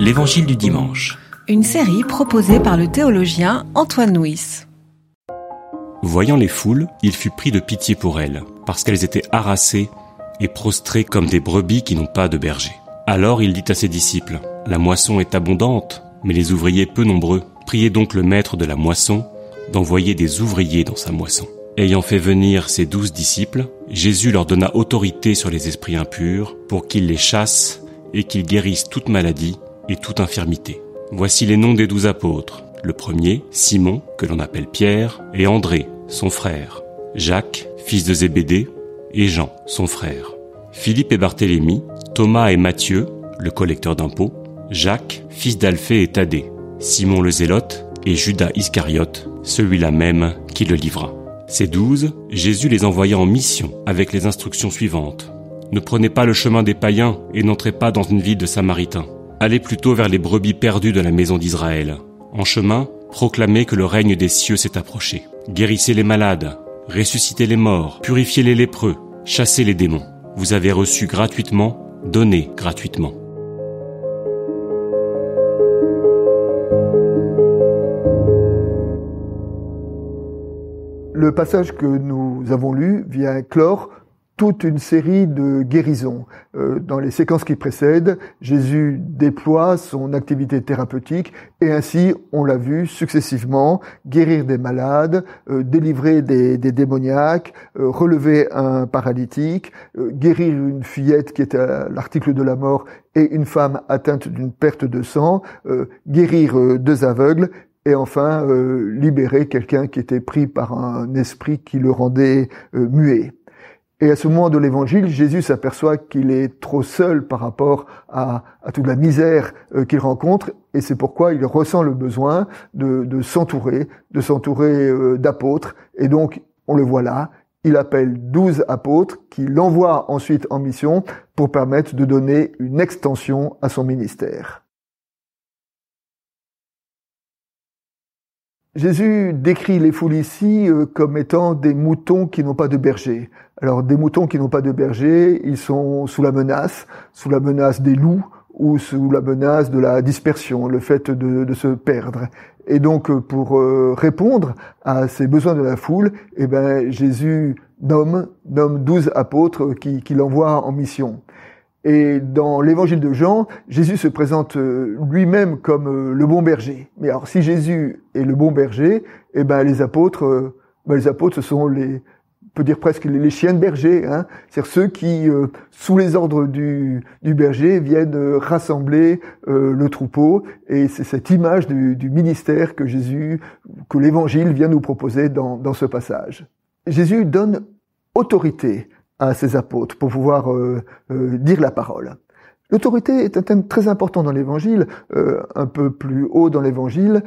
L'Évangile du dimanche. Une série proposée par le théologien Antoine Nuis. Voyant les foules, il fut pris de pitié pour elles, parce qu'elles étaient harassées et prostrées comme des brebis qui n'ont pas de berger. Alors il dit à ses disciples, La moisson est abondante, mais les ouvriers peu nombreux. Priez donc le maître de la moisson d'envoyer des ouvriers dans sa moisson. Ayant fait venir ses douze disciples, Jésus leur donna autorité sur les esprits impurs pour qu'ils les chassent et qu'ils guérissent toute maladie et toute infirmité. Voici les noms des douze apôtres. Le premier, Simon, que l'on appelle Pierre, et André, son frère, Jacques, fils de Zébédée, et Jean, son frère, Philippe et Barthélemy, Thomas et Matthieu, le collecteur d'impôts, Jacques, fils d'Alphée et Thaddée, Simon le Zélote, et Judas Iscariote, celui-là même qui le livra. Ces douze, Jésus les envoya en mission avec les instructions suivantes. Ne prenez pas le chemin des païens et n'entrez pas dans une ville de Samaritains. Allez plutôt vers les brebis perdues de la maison d'Israël. En chemin, proclamez que le règne des cieux s'est approché. Guérissez les malades, ressuscitez les morts, purifiez les lépreux, chassez les démons. Vous avez reçu gratuitement, donnez gratuitement. Le passage que nous avons lu vient clore toute une série de guérisons. Euh, dans les séquences qui précèdent, Jésus déploie son activité thérapeutique et ainsi, on l'a vu successivement, guérir des malades, euh, délivrer des, démoniaques, euh, relever un paralytique, guérir une fillette qui était à l'article de la mort et une femme atteinte d'une perte de sang, guérir deux aveugles et enfin libérer quelqu'un qui était pris par un esprit qui le rendait muet. Et à ce moment de l'évangile, Jésus s'aperçoit qu'il est trop seul par rapport à, toute la misère euh, qu'il rencontre, et c'est pourquoi il ressent le besoin de, s'entourer, de s'entourer euh, d'apôtres, et donc on le voit là, il appelle douze apôtres qui l'envoient ensuite en mission pour permettre de donner une extension à son ministère. Jésus décrit les foules ici euh, comme étant des moutons qui n'ont pas de berger. Alors des moutons qui n'ont pas de berger, ils sont sous la menace, sous la menace des loups ou sous la menace de la dispersion, le fait de, se perdre. Et donc euh, pour euh, répondre à ces besoins de la foule, eh ben, Jésus nomme, nomme douze apôtres qui, qui l'envoient en mission. Et dans l'évangile de Jean, Jésus se présente euh, lui-même comme euh, le bon berger. Mais alors, si Jésus est le bon berger, eh ben les apôtres, euh, ben, les apôtres, ce sont les, on peut dire presque les, chiens de berger, hein c'est-à-dire ceux qui, sous les ordres du, du berger, viennent rassembler le troupeau. Et c'est cette image du, du, ministère que Jésus, que l'Évangile vient nous proposer dans, dans ce passage. Jésus donne autorité à ses apôtres pour pouvoir euh, euh, dire la parole. L'autorité est un thème très important dans l'Évangile. Euh, un peu plus haut dans l'Évangile,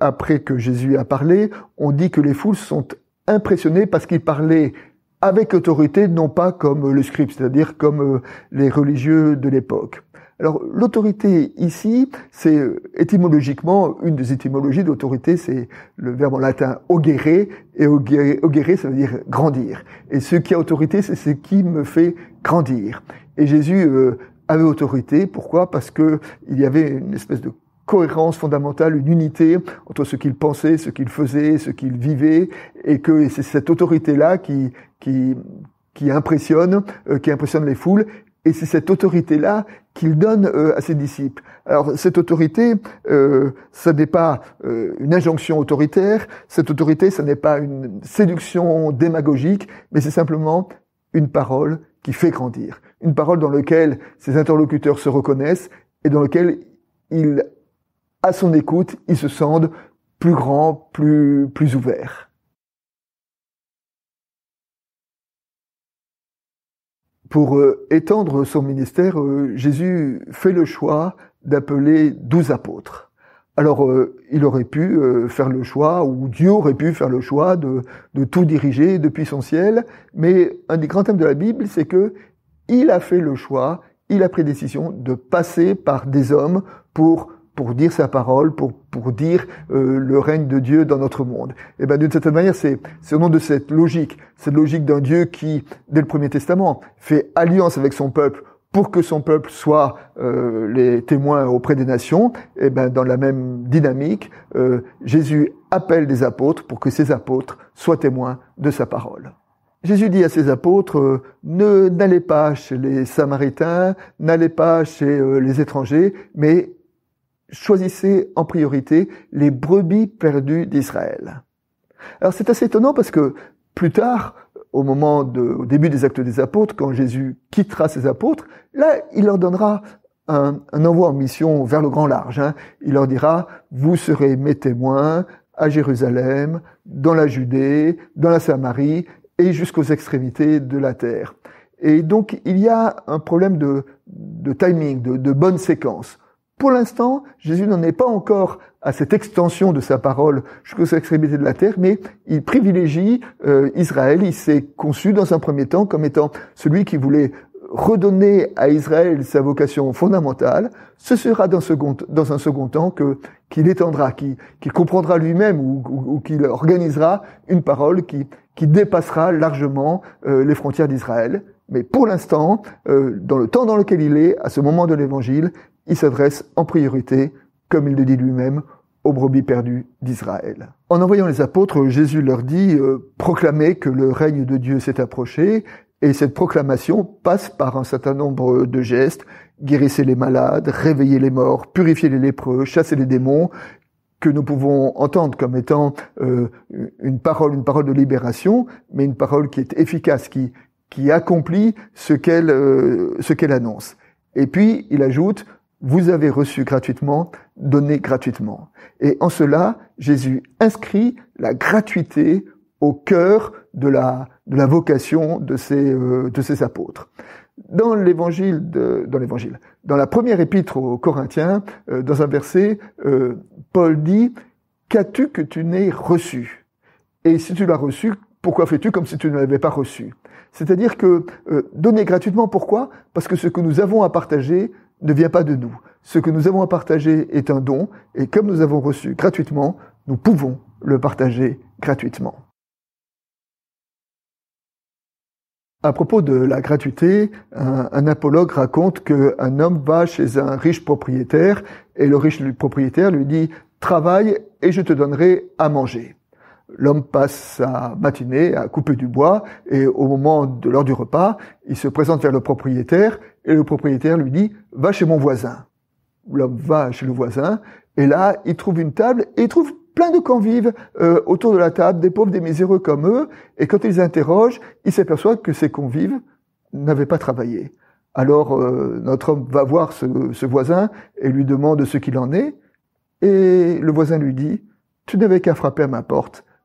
après que Jésus a parlé, on dit que les foules sont impressionnées parce qu'il parlait avec autorité, non pas comme le scribe, c'est-à-dire comme les religieux de l'époque. Alors l'autorité ici, c'est euh, étymologiquement une des étymologies d'autorité, c'est le verbe en latin augere, et augere, ça veut dire grandir. Et ce qui a autorité, c'est ce qui me fait grandir. Et Jésus euh, avait autorité, pourquoi? Parce que il y avait une espèce de cohérence fondamentale, une unité entre ce qu'il pensait, ce qu'il faisait, ce qu'il vivait, et que c'est cette autorité-là qui, qui, qui impressionne, euh, qui impressionne les foules, et c'est cette autorité-là qu'il donne euh, à ses disciples. Alors cette autorité, euh, ça n'est pas euh, une injonction autoritaire, cette autorité, ça n'est pas une séduction démagogique, mais c'est simplement une parole qui fait grandir, une parole dans laquelle ses interlocuteurs se reconnaissent et dans laquelle ils, à son écoute, ils se sentent plus grands, plus, plus ouverts. Pour euh, étendre son ministère, euh, Jésus fait le choix d'appeler douze apôtres. Alors, euh, il aurait pu faire le choix, ou Dieu aurait pu faire le choix de, de, tout diriger depuis son ciel, mais un des grands thèmes de la Bible, c'est que il a fait le choix, il a pris décision de passer par des hommes pour pour dire sa parole, pour, pour dire euh, le règne de Dieu dans notre monde. Et ben d'une certaine manière, c'est au nom de cette logique, cette logique d'un Dieu qui, dès le Premier Testament, fait alliance avec son peuple pour que son peuple soit euh, les témoins auprès des nations, et eh ben dans la même dynamique, euh, Jésus appelle des apôtres pour que ces apôtres soient témoins de sa parole. Jésus dit à ses apôtres, euh, ne n'allez pas chez les Samaritains, n'allez pas chez les étrangers, mais choisissez en priorité les brebis perdues d'Israël. Alors c'est assez étonnant parce que plus tard, au moment de, au début des actes des apôtres, quand Jésus quittera ses apôtres, là, il leur donnera un, envoi en mission vers le grand large. Hein. Il leur dira, vous serez mes témoins à Jérusalem, dans la Judée, dans la Samarie et jusqu'aux extrémités de la terre. Et donc, il y a un problème de, de timing, de, de bonne séquence. Pour l'instant, Jésus n'en est pas encore à cette extension de sa parole jusqu'aux extrémités de la terre, mais il privilégie euh, Israël. Il s'est conçu dans un premier temps comme étant celui qui voulait redonner à Israël sa vocation fondamentale. Ce sera dans, second, dans un second temps que qu'il étendra, qu'il comprendra lui-même ou, ou, qu'il organisera une parole qui, qui dépassera largement euh, les frontières d'Israël. Mais pour l'instant, euh, dans le temps dans lequel il est, à ce moment de l'Évangile, il s'adresse en priorité, comme il le dit lui-même, aux brebis perdues d'Israël. En envoyant les apôtres, Jésus leur dit euh, proclamez que le règne de Dieu s'est approché, et cette proclamation passe par un certain nombre de gestes guérissez les malades, réveillez les morts, purifiez les lépreux, chassez les démons, que nous pouvons entendre comme étant euh, une parole, une parole de libération, mais une parole qui est efficace, qui qui accomplit ce qu'elle euh, ce qu'elle annonce. Et puis il ajoute vous avez reçu gratuitement, donné gratuitement. Et en cela, Jésus inscrit la gratuité au cœur de la, de la vocation de ces, euh, de ces apôtres. Dans l'évangile, dans l'évangile, dans la première épître aux Corinthiens, euh, dans un verset, euh, Paul dit Qu'as-tu que tu n'aies reçu? Et si tu l'as reçu, pourquoi fais-tu comme si tu ne l'avais pas reçu? C'est-à-dire que donner gratuitement, pourquoi? Parce que ce que nous avons à partager, ne vient pas de nous. Ce que nous avons à partager est un don, et comme nous avons reçu gratuitement, nous pouvons le partager gratuitement. À propos de la gratuité, un, apologue raconte qu'un homme va chez un riche propriétaire et le riche propriétaire lui dit ⁇ Travaille et je te donnerai à manger ⁇ L'homme passe sa matinée à couper du bois et au moment de l'heure du repas, il se présente vers le propriétaire et le propriétaire lui dit va chez mon voisin. L'homme va chez le voisin et là il trouve une table et il trouve plein de convives euh, autour de la table, des pauvres, des miséreux comme eux, et quand ils interrogent, il s'aperçoit que ces convives n'avaient pas travaillé. Alors euh, notre homme va voir ce, ce voisin et lui demande ce qu'il en est, et le voisin lui dit, tu n'avais qu'à frapper à ma porte,